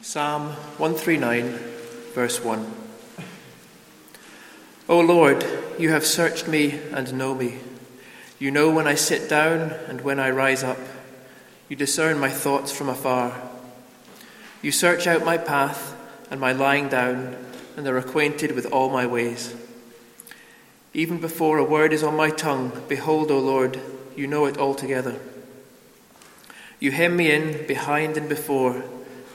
Psalm 139, verse 1. O Lord, you have searched me and know me. You know when I sit down and when I rise up. You discern my thoughts from afar. You search out my path and my lying down, and are acquainted with all my ways. Even before a word is on my tongue, behold, O Lord, you know it altogether. You hem me in behind and before,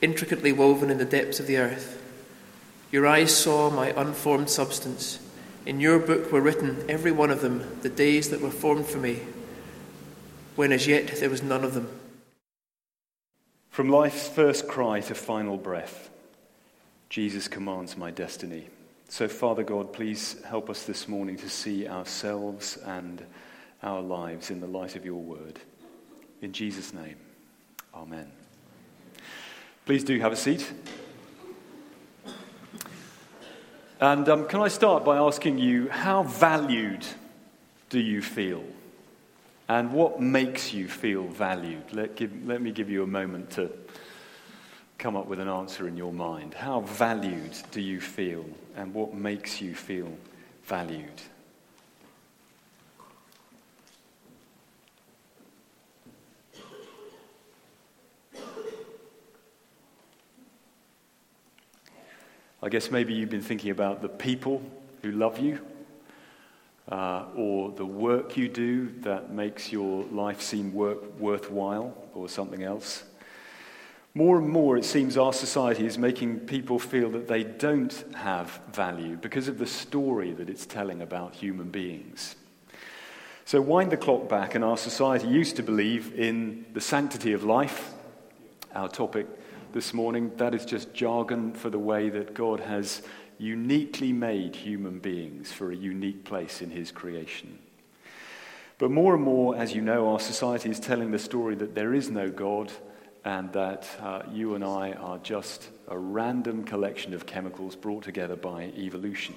intricately woven in the depths of the earth. Your eyes saw my unformed substance. In your book were written, every one of them, the days that were formed for me, when as yet there was none of them. From life's first cry to final breath, Jesus commands my destiny. So, Father God, please help us this morning to see ourselves and our lives in the light of your word. In Jesus' name, Amen. Please do have a seat. And um, can I start by asking you, how valued do you feel? And what makes you feel valued? Let, give, let me give you a moment to come up with an answer in your mind. How valued do you feel? And what makes you feel valued? I guess maybe you've been thinking about the people who love you, uh, or the work you do that makes your life seem work, worthwhile, or something else. More and more, it seems our society is making people feel that they don't have value because of the story that it's telling about human beings. So, wind the clock back, and our society used to believe in the sanctity of life, our topic this morning, that is just jargon for the way that God has uniquely made human beings for a unique place in His creation. But more and more, as you know, our society is telling the story that there is no God and that uh, you and I are just a random collection of chemicals brought together by evolution.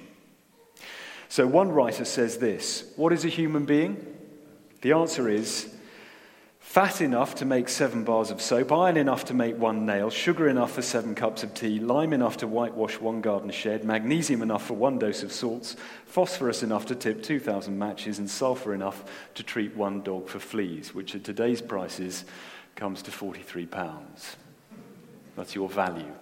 So, one writer says this What is a human being? The answer is fat enough to make seven bars of soap, iron enough to make one nail, sugar enough for seven cups of tea, lime enough to whitewash one garden shed, magnesium enough for one dose of salts, phosphorus enough to tip 2,000 matches, and sulfur enough to treat one dog for fleas, which at today's prices comes to 43 pounds. That's your value.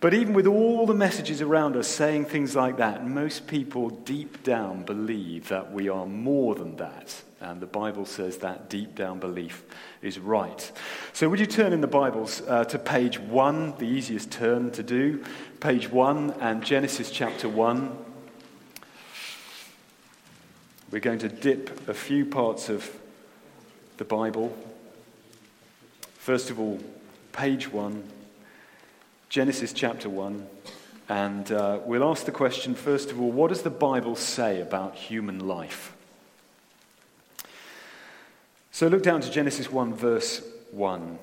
But even with all the messages around us saying things like that, most people deep down believe that we are more than that. And the Bible says that deep down belief is right. So, would you turn in the Bibles uh, to page one, the easiest turn to do? Page one and Genesis chapter one. We're going to dip a few parts of the Bible. First of all, page one, Genesis chapter 1. And uh, we'll ask the question, first of all, what does the Bible say about human life? So look down to Genesis 1, verse 1,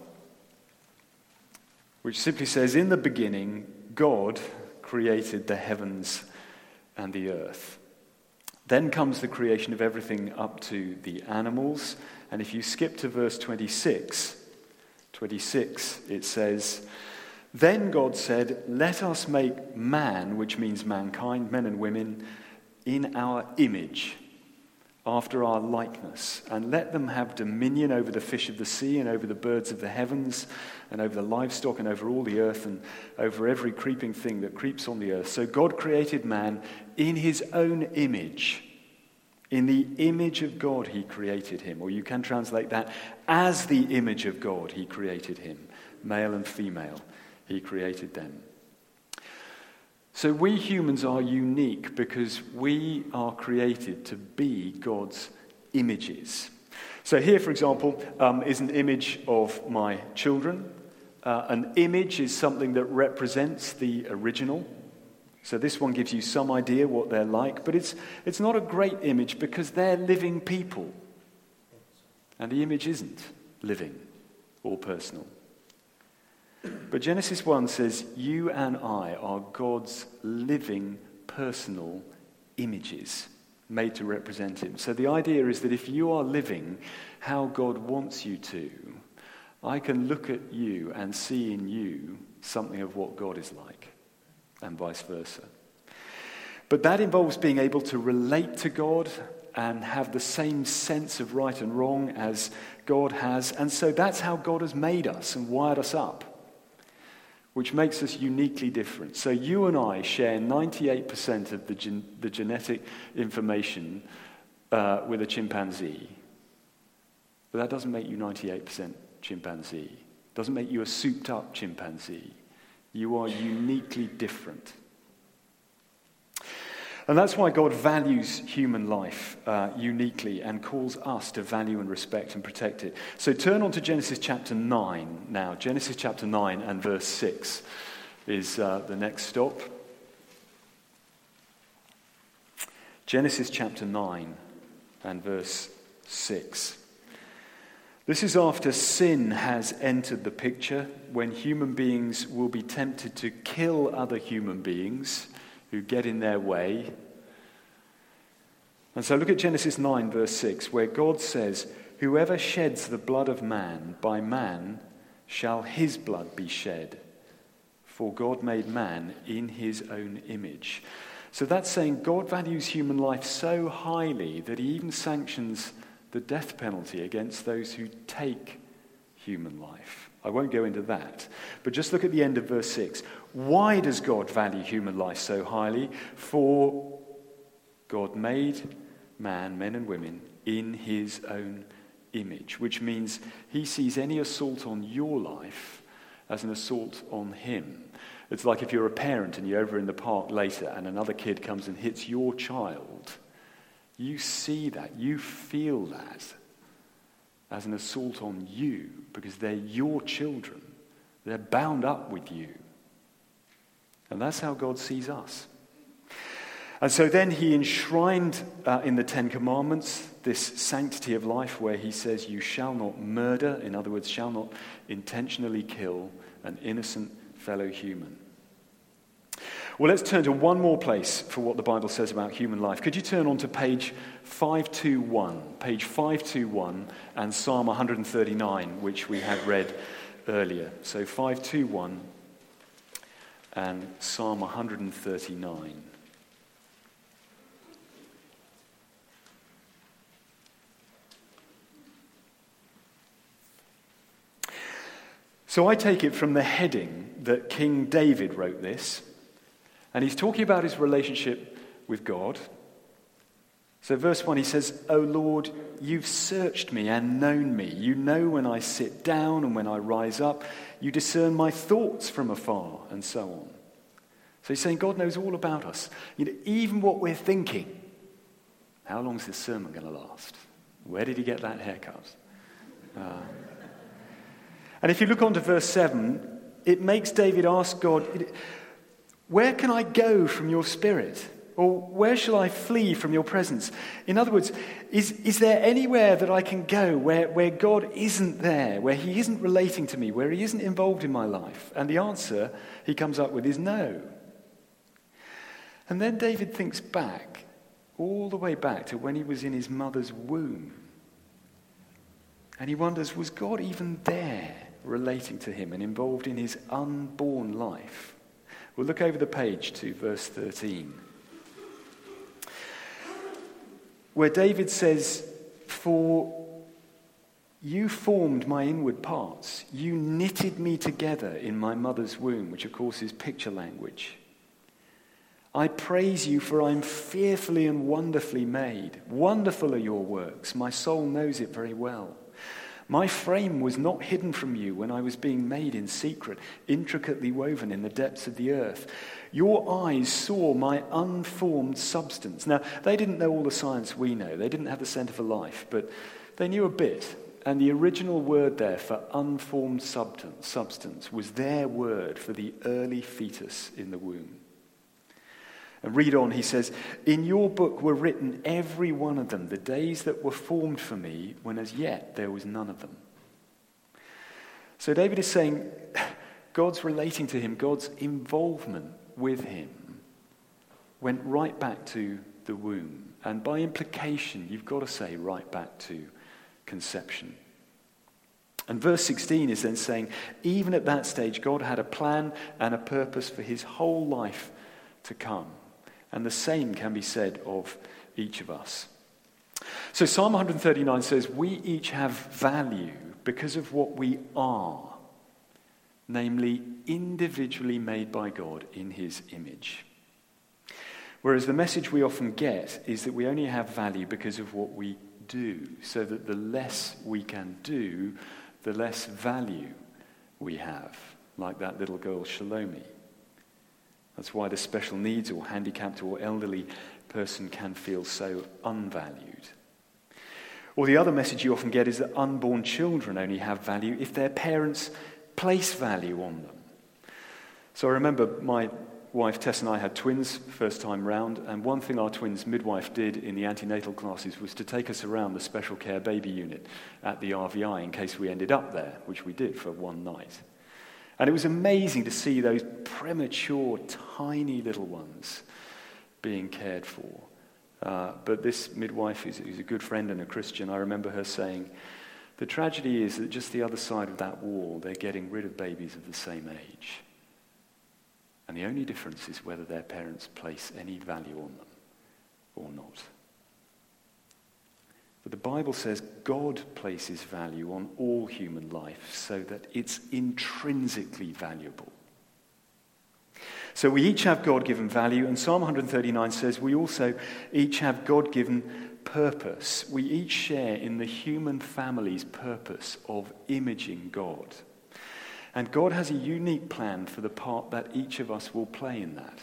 which simply says, In the beginning, God created the heavens and the earth. Then comes the creation of everything up to the animals. And if you skip to verse 26, 26, it says, Then God said, Let us make man, which means mankind, men and women, in our image, after our likeness, and let them have dominion over the fish of the sea, and over the birds of the heavens, and over the livestock, and over all the earth, and over every creeping thing that creeps on the earth. So God created man in his own image. In the image of God, he created him. Or you can translate that as the image of God, he created him. Male and female, he created them. So we humans are unique because we are created to be God's images. So here, for example, um, is an image of my children. Uh, an image is something that represents the original. So this one gives you some idea what they're like, but it's, it's not a great image because they're living people. And the image isn't living or personal. But Genesis 1 says, You and I are God's living, personal images made to represent Him. So the idea is that if you are living how God wants you to, I can look at you and see in you something of what God is like, and vice versa. But that involves being able to relate to God and have the same sense of right and wrong as God has. And so that's how God has made us and wired us up which makes us uniquely different. So you and I share 98% of the, gen- the genetic information uh, with a chimpanzee. But that doesn't make you 98% chimpanzee. Doesn't make you a souped up chimpanzee. You are uniquely different. And that's why God values human life uh, uniquely and calls us to value and respect and protect it. So turn on to Genesis chapter 9 now. Genesis chapter 9 and verse 6 is uh, the next stop. Genesis chapter 9 and verse 6. This is after sin has entered the picture, when human beings will be tempted to kill other human beings who get in their way. And so look at Genesis 9, verse 6, where God says, Whoever sheds the blood of man, by man shall his blood be shed. For God made man in his own image. So that's saying God values human life so highly that he even sanctions the death penalty against those who take human life. I won't go into that. But just look at the end of verse 6. Why does God value human life so highly? For God made man, men and women, in his own image, which means he sees any assault on your life as an assault on him. It's like if you're a parent and you're over in the park later and another kid comes and hits your child. You see that, you feel that as an assault on you because they're your children. They're bound up with you. And that's how God sees us. And so then he enshrined uh, in the Ten Commandments this sanctity of life where he says, You shall not murder, in other words, shall not intentionally kill an innocent fellow human. Well, let's turn to one more place for what the Bible says about human life. Could you turn on to page 521, page 521, and Psalm 139, which we had read earlier. So 521 and Psalm 139. So I take it from the heading that King David wrote this, and he's talking about his relationship with God. So, verse 1, he says, O Lord, you've searched me and known me. You know when I sit down and when I rise up. You discern my thoughts from afar, and so on. So he's saying God knows all about us, you know, even what we're thinking. How long is this sermon going to last? Where did he get that haircut? Uh, and if you look on to verse 7, it makes David ask God, Where can I go from your spirit? Or where shall I flee from your presence? In other words, is, is there anywhere that I can go where, where God isn't there, where he isn't relating to me, where he isn't involved in my life? And the answer he comes up with is no. And then David thinks back, all the way back to when he was in his mother's womb. And he wonders, was God even there relating to him and involved in his unborn life? We'll look over the page to verse 13. where David says, For you formed my inward parts, you knitted me together in my mother's womb, which of course is picture language. I praise you, for I'm fearfully and wonderfully made. Wonderful are your works. My soul knows it very well. My frame was not hidden from you when I was being made in secret, intricately woven in the depths of the earth. Your eyes saw my unformed substance. Now, they didn't know all the science we know, they didn't have the Center for Life, but they knew a bit. And the original word there for unformed substance was their word for the early fetus in the womb. Read on, he says, In your book were written every one of them, the days that were formed for me, when as yet there was none of them. So David is saying, God's relating to him, God's involvement with him went right back to the womb. And by implication, you've got to say right back to conception. And verse 16 is then saying, even at that stage, God had a plan and a purpose for his whole life to come. And the same can be said of each of us. So Psalm 139 says, We each have value because of what we are, namely individually made by God in his image. Whereas the message we often get is that we only have value because of what we do, so that the less we can do, the less value we have, like that little girl Shalomi. That's why the special needs or handicapped or elderly person can feel so unvalued. Or the other message you often get is that unborn children only have value if their parents place value on them. So I remember my wife Tess and I had twins first time round, and one thing our twins midwife did in the antenatal classes was to take us around the special care baby unit at the RVI in case we ended up there, which we did for one night. And it was amazing to see those premature, tiny little ones being cared for. Uh, but this midwife, who's, who's a good friend and a Christian, I remember her saying, the tragedy is that just the other side of that wall, they're getting rid of babies of the same age. And the only difference is whether their parents place any value on them or not. But the Bible says God places value on all human life so that it's intrinsically valuable. So we each have God given value, and Psalm 139 says we also each have God given purpose. We each share in the human family's purpose of imaging God. And God has a unique plan for the part that each of us will play in that.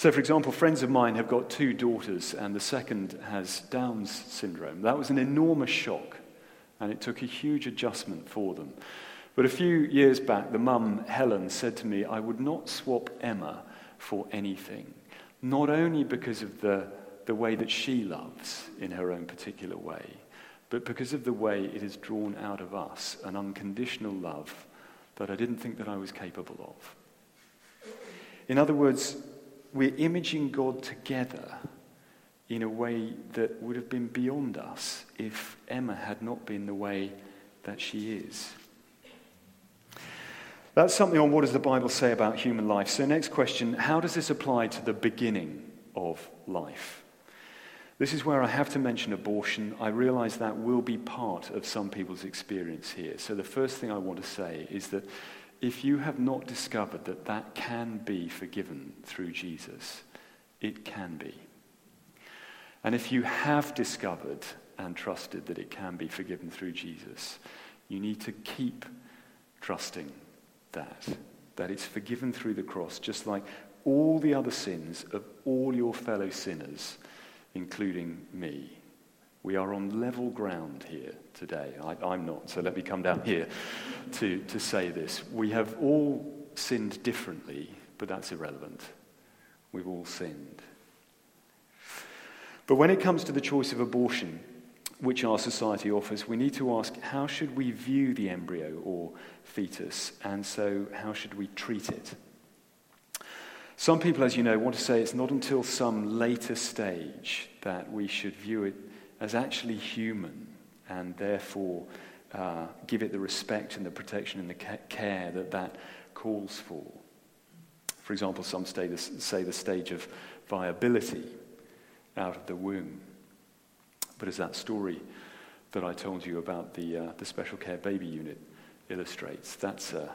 So, for example, friends of mine have got two daughters, and the second has Down's syndrome. That was an enormous shock, and it took a huge adjustment for them. But a few years back, the mum, Helen, said to me, I would not swap Emma for anything. Not only because of the, the way that she loves in her own particular way, but because of the way it has drawn out of us an unconditional love that I didn't think that I was capable of. In other words, we're imaging God together in a way that would have been beyond us if Emma had not been the way that she is. That's something on what does the Bible say about human life. So, next question how does this apply to the beginning of life? This is where I have to mention abortion. I realize that will be part of some people's experience here. So, the first thing I want to say is that if you have not discovered that that can be forgiven through Jesus, it can be. And if you have discovered and trusted that it can be forgiven through Jesus, you need to keep trusting that, that it's forgiven through the cross, just like all the other sins of all your fellow sinners, including me. We are on level ground here today. I, am not, so let me come down here to, to say this. We have all sinned differently, but that's irrelevant. We've all sinned. But when it comes to the choice of abortion, which our society offers, we need to ask how should we view the embryo or fetus, and so how should we treat it? Some people, as you know, want to say it's not until some later stage that we should view it as actually human and therefore uh, give it the respect and the protection and the care that that calls for. For example, some say the stage of viability out of the womb. But as that story that I told you about the, uh, the special care baby unit illustrates, that's a,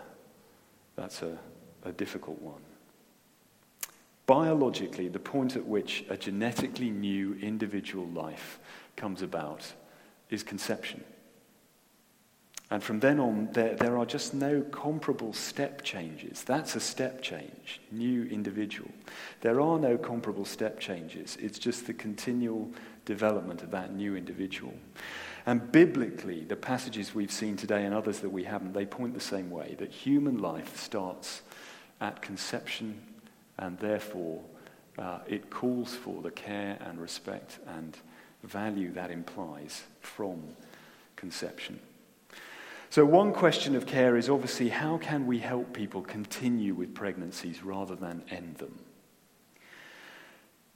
that's a, a difficult one. Biologically, the point at which a genetically new individual life comes about is conception. And from then on, there, there are just no comparable step changes. That's a step change, new individual. There are no comparable step changes. It's just the continual development of that new individual. And biblically, the passages we've seen today and others that we haven't, they point the same way that human life starts at conception and therefore uh, it calls for the care and respect and value that implies from conception. So, one question of care is obviously how can we help people continue with pregnancies rather than end them?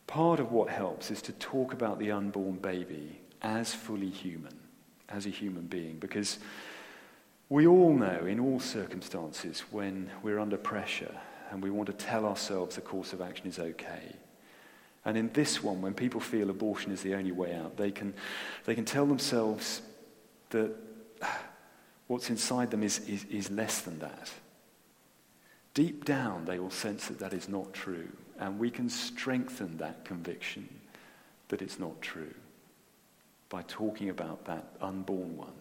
Part of what helps is to talk about the unborn baby as fully human, as a human being, because we all know in all circumstances when we're under pressure and we want to tell ourselves the course of action is okay. And in this one, when people feel abortion is the only way out, they can, they can tell themselves that what's inside them is, is, is less than that. Deep down, they will sense that that is not true. And we can strengthen that conviction that it's not true by talking about that unborn one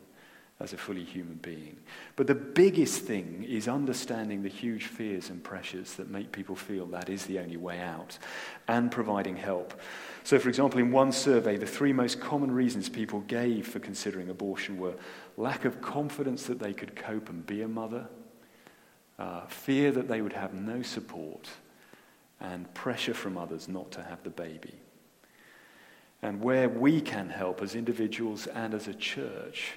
as a fully human being. But the biggest thing is understanding the huge fears and pressures that make people feel that is the only way out and providing help. So, for example, in one survey, the three most common reasons people gave for considering abortion were lack of confidence that they could cope and be a mother, uh, fear that they would have no support, and pressure from others not to have the baby. And where we can help as individuals and as a church,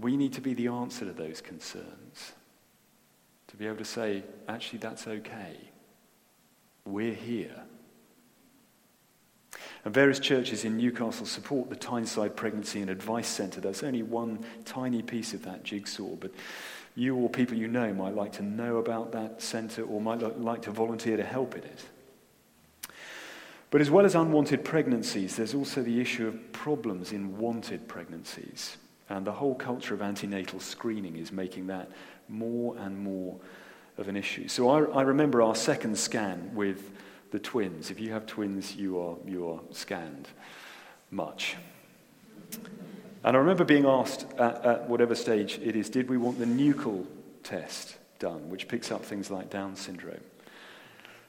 we need to be the answer to those concerns. To be able to say, actually, that's okay. We're here. And various churches in Newcastle support the Tyneside Pregnancy and Advice Centre. That's only one tiny piece of that jigsaw, but you or people you know might like to know about that centre or might like to volunteer to help in it. But as well as unwanted pregnancies, there's also the issue of problems in wanted pregnancies. And the whole culture of antenatal screening is making that more and more of an issue. So I, I remember our second scan with the twins. If you have twins, you are, you are scanned much. And I remember being asked at, at whatever stage it is, did we want the nuchal test done, which picks up things like Down syndrome?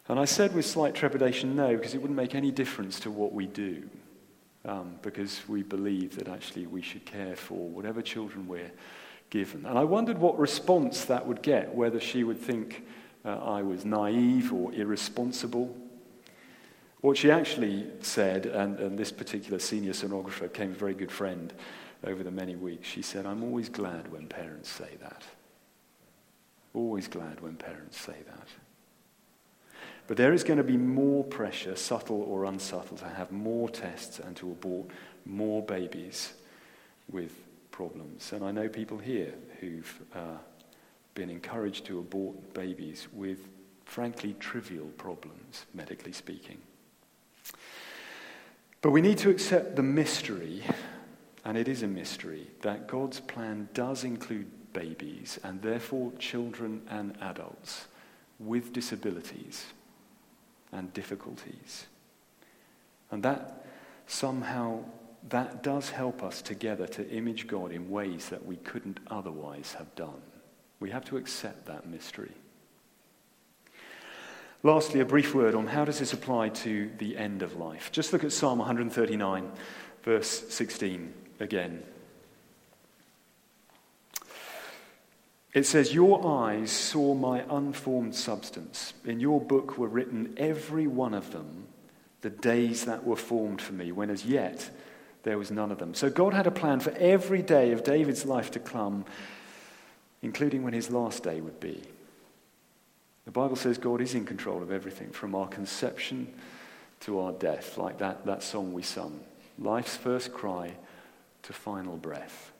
And I said with slight trepidation, no, because it wouldn't make any difference to what we do. Um, because we believe that actually we should care for whatever children we're given. And I wondered what response that would get, whether she would think uh, I was naive or irresponsible what she actually said, and, and this particular senior sonographer became a very good friend over the many weeks, she said, I'm always glad when parents say that. Always glad when parents say that. But there is going to be more pressure, subtle or unsubtle, to have more tests and to abort more babies with problems. And I know people here who've uh, been encouraged to abort babies with, frankly, trivial problems, medically speaking. But we need to accept the mystery, and it is a mystery, that God's plan does include babies and therefore children and adults with disabilities and difficulties. And that somehow that does help us together to image God in ways that we couldn't otherwise have done. We have to accept that mystery. Lastly, a brief word on how does this apply to the end of life. Just look at Psalm 139, verse 16 again. It says, Your eyes saw my unformed substance. In your book were written, every one of them, the days that were formed for me, when as yet there was none of them. So God had a plan for every day of David's life to come, including when his last day would be. The Bible says God is in control of everything from our conception to our death, like that, that song we sung. Life's first cry to final breath.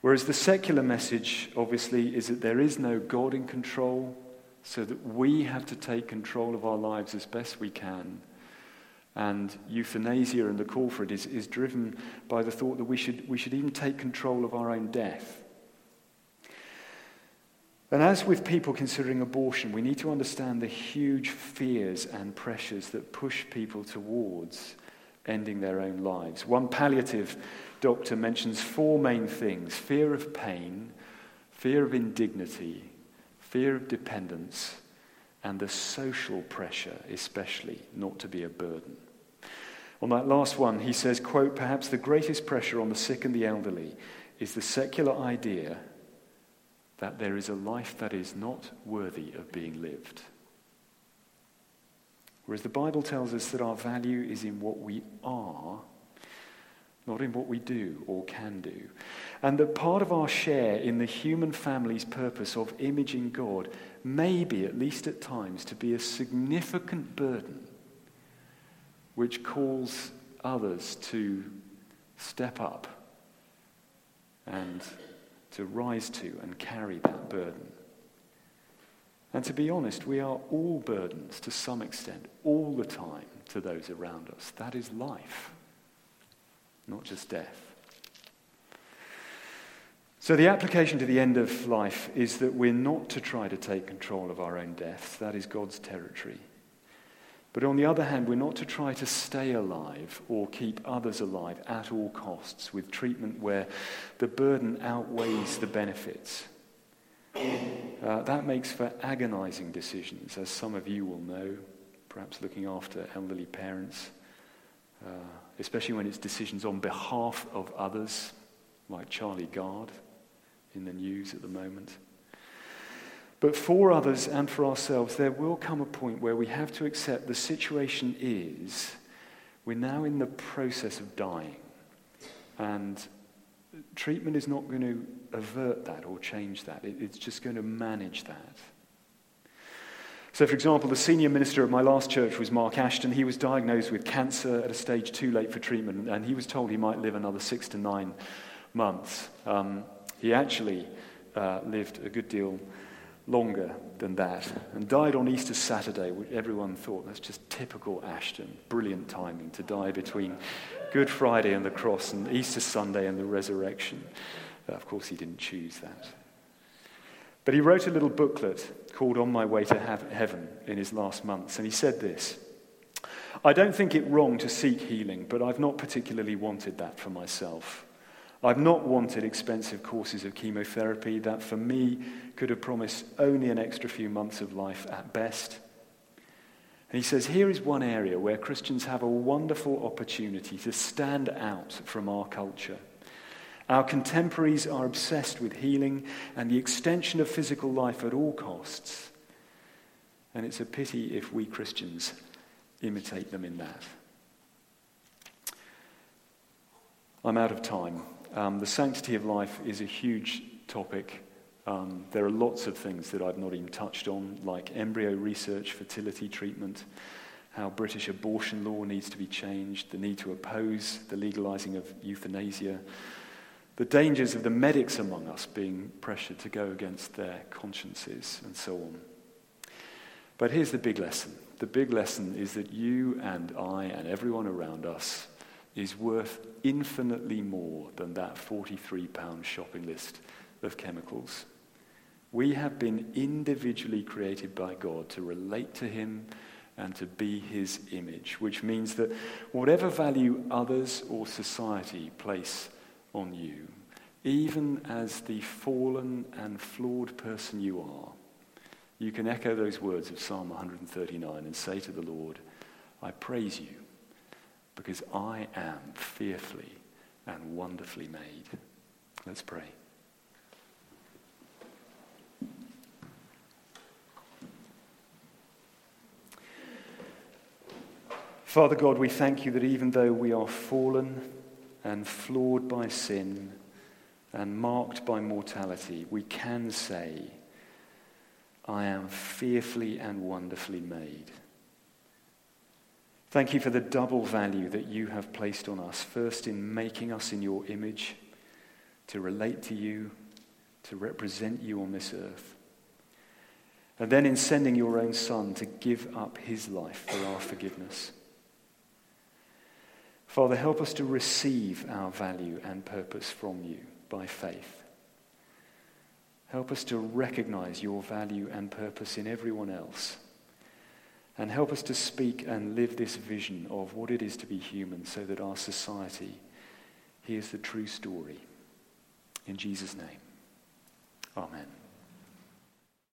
Whereas the secular message, obviously, is that there is no God in control, so that we have to take control of our lives as best we can And euthanasia and the call for it is, is driven by the thought that we should, we should even take control of our own death. And as with people considering abortion, we need to understand the huge fears and pressures that push people towards ending their own lives. One palliative doctor mentions four main things fear of pain, fear of indignity, fear of dependence, and the social pressure, especially, not to be a burden. On that last one, he says, quote, perhaps the greatest pressure on the sick and the elderly is the secular idea that there is a life that is not worthy of being lived. Whereas the Bible tells us that our value is in what we are, not in what we do or can do. And that part of our share in the human family's purpose of imaging God may be, at least at times, to be a significant burden which calls others to step up and to rise to and carry that burden. And to be honest, we are all burdens to some extent, all the time, to those around us. That is life, not just death. So, the application to the end of life is that we're not to try to take control of our own deaths. That is God's territory. But on the other hand, we're not to try to stay alive or keep others alive at all costs with treatment where the burden outweighs the benefits. Uh, that makes for agonizing decisions, as some of you will know, perhaps looking after elderly parents, uh, especially when it's decisions on behalf of others, like Charlie Gard in the news at the moment. But for others and for ourselves, there will come a point where we have to accept the situation is we're now in the process of dying. And treatment is not going to avert that or change that, it's just going to manage that. So, for example, the senior minister at my last church was Mark Ashton. He was diagnosed with cancer at a stage too late for treatment, and he was told he might live another six to nine months. Um, he actually uh, lived a good deal longer than that and died on Easter Saturday, which everyone thought that's just typical Ashton. Brilliant timing to die between Good Friday and the cross and Easter Sunday and the resurrection. Of course, he didn't choose that. But he wrote a little booklet called On My Way to Heaven in his last months, and he said this I don't think it wrong to seek healing, but I've not particularly wanted that for myself. I've not wanted expensive courses of chemotherapy that for me could have promised only an extra few months of life at best. And he says, here is one area where Christians have a wonderful opportunity to stand out from our culture. Our contemporaries are obsessed with healing and the extension of physical life at all costs. And it's a pity if we Christians imitate them in that. I'm out of time. Um, the sanctity of life is a huge topic. Um, there are lots of things that I've not even touched on, like embryo research, fertility treatment, how British abortion law needs to be changed, the need to oppose the legalizing of euthanasia, the dangers of the medics among us being pressured to go against their consciences, and so on. But here's the big lesson the big lesson is that you and I and everyone around us is worth infinitely more than that £43 shopping list of chemicals. We have been individually created by God to relate to Him and to be His image, which means that whatever value others or society place on you, even as the fallen and flawed person you are, you can echo those words of Psalm 139 and say to the Lord, I praise you because I am fearfully and wonderfully made. Let's pray. Father God, we thank you that even though we are fallen and flawed by sin and marked by mortality, we can say, I am fearfully and wonderfully made. Thank you for the double value that you have placed on us. First, in making us in your image, to relate to you, to represent you on this earth. And then in sending your own Son to give up his life for our forgiveness. Father, help us to receive our value and purpose from you by faith. Help us to recognize your value and purpose in everyone else. And help us to speak and live this vision of what it is to be human so that our society hears the true story. In Jesus' name, amen.